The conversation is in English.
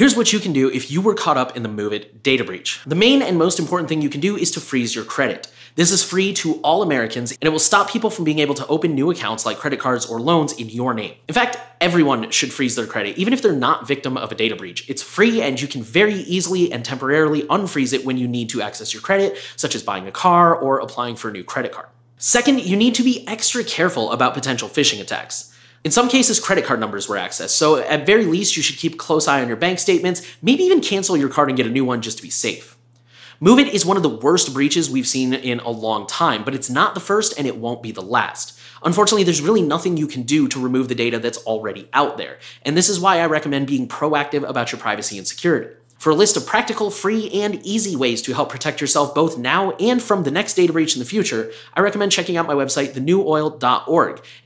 Here's what you can do if you were caught up in the MOVEit data breach. The main and most important thing you can do is to freeze your credit. This is free to all Americans, and it will stop people from being able to open new accounts like credit cards or loans in your name. In fact, everyone should freeze their credit, even if they're not victim of a data breach. It's free, and you can very easily and temporarily unfreeze it when you need to access your credit, such as buying a car or applying for a new credit card. Second, you need to be extra careful about potential phishing attacks. In some cases, credit card numbers were accessed, so at very least, you should keep close eye on your bank statements, maybe even cancel your card and get a new one just to be safe. MOVEit is one of the worst breaches we've seen in a long time, but it's not the first and it won't be the last. Unfortunately, there's really nothing you can do to remove the data that's already out there, and this is why I recommend being proactive about your privacy and security. For a list of practical, free, and easy ways to help protect yourself both now and from the next data breach in the future, I recommend checking out my website, thenewoil.org.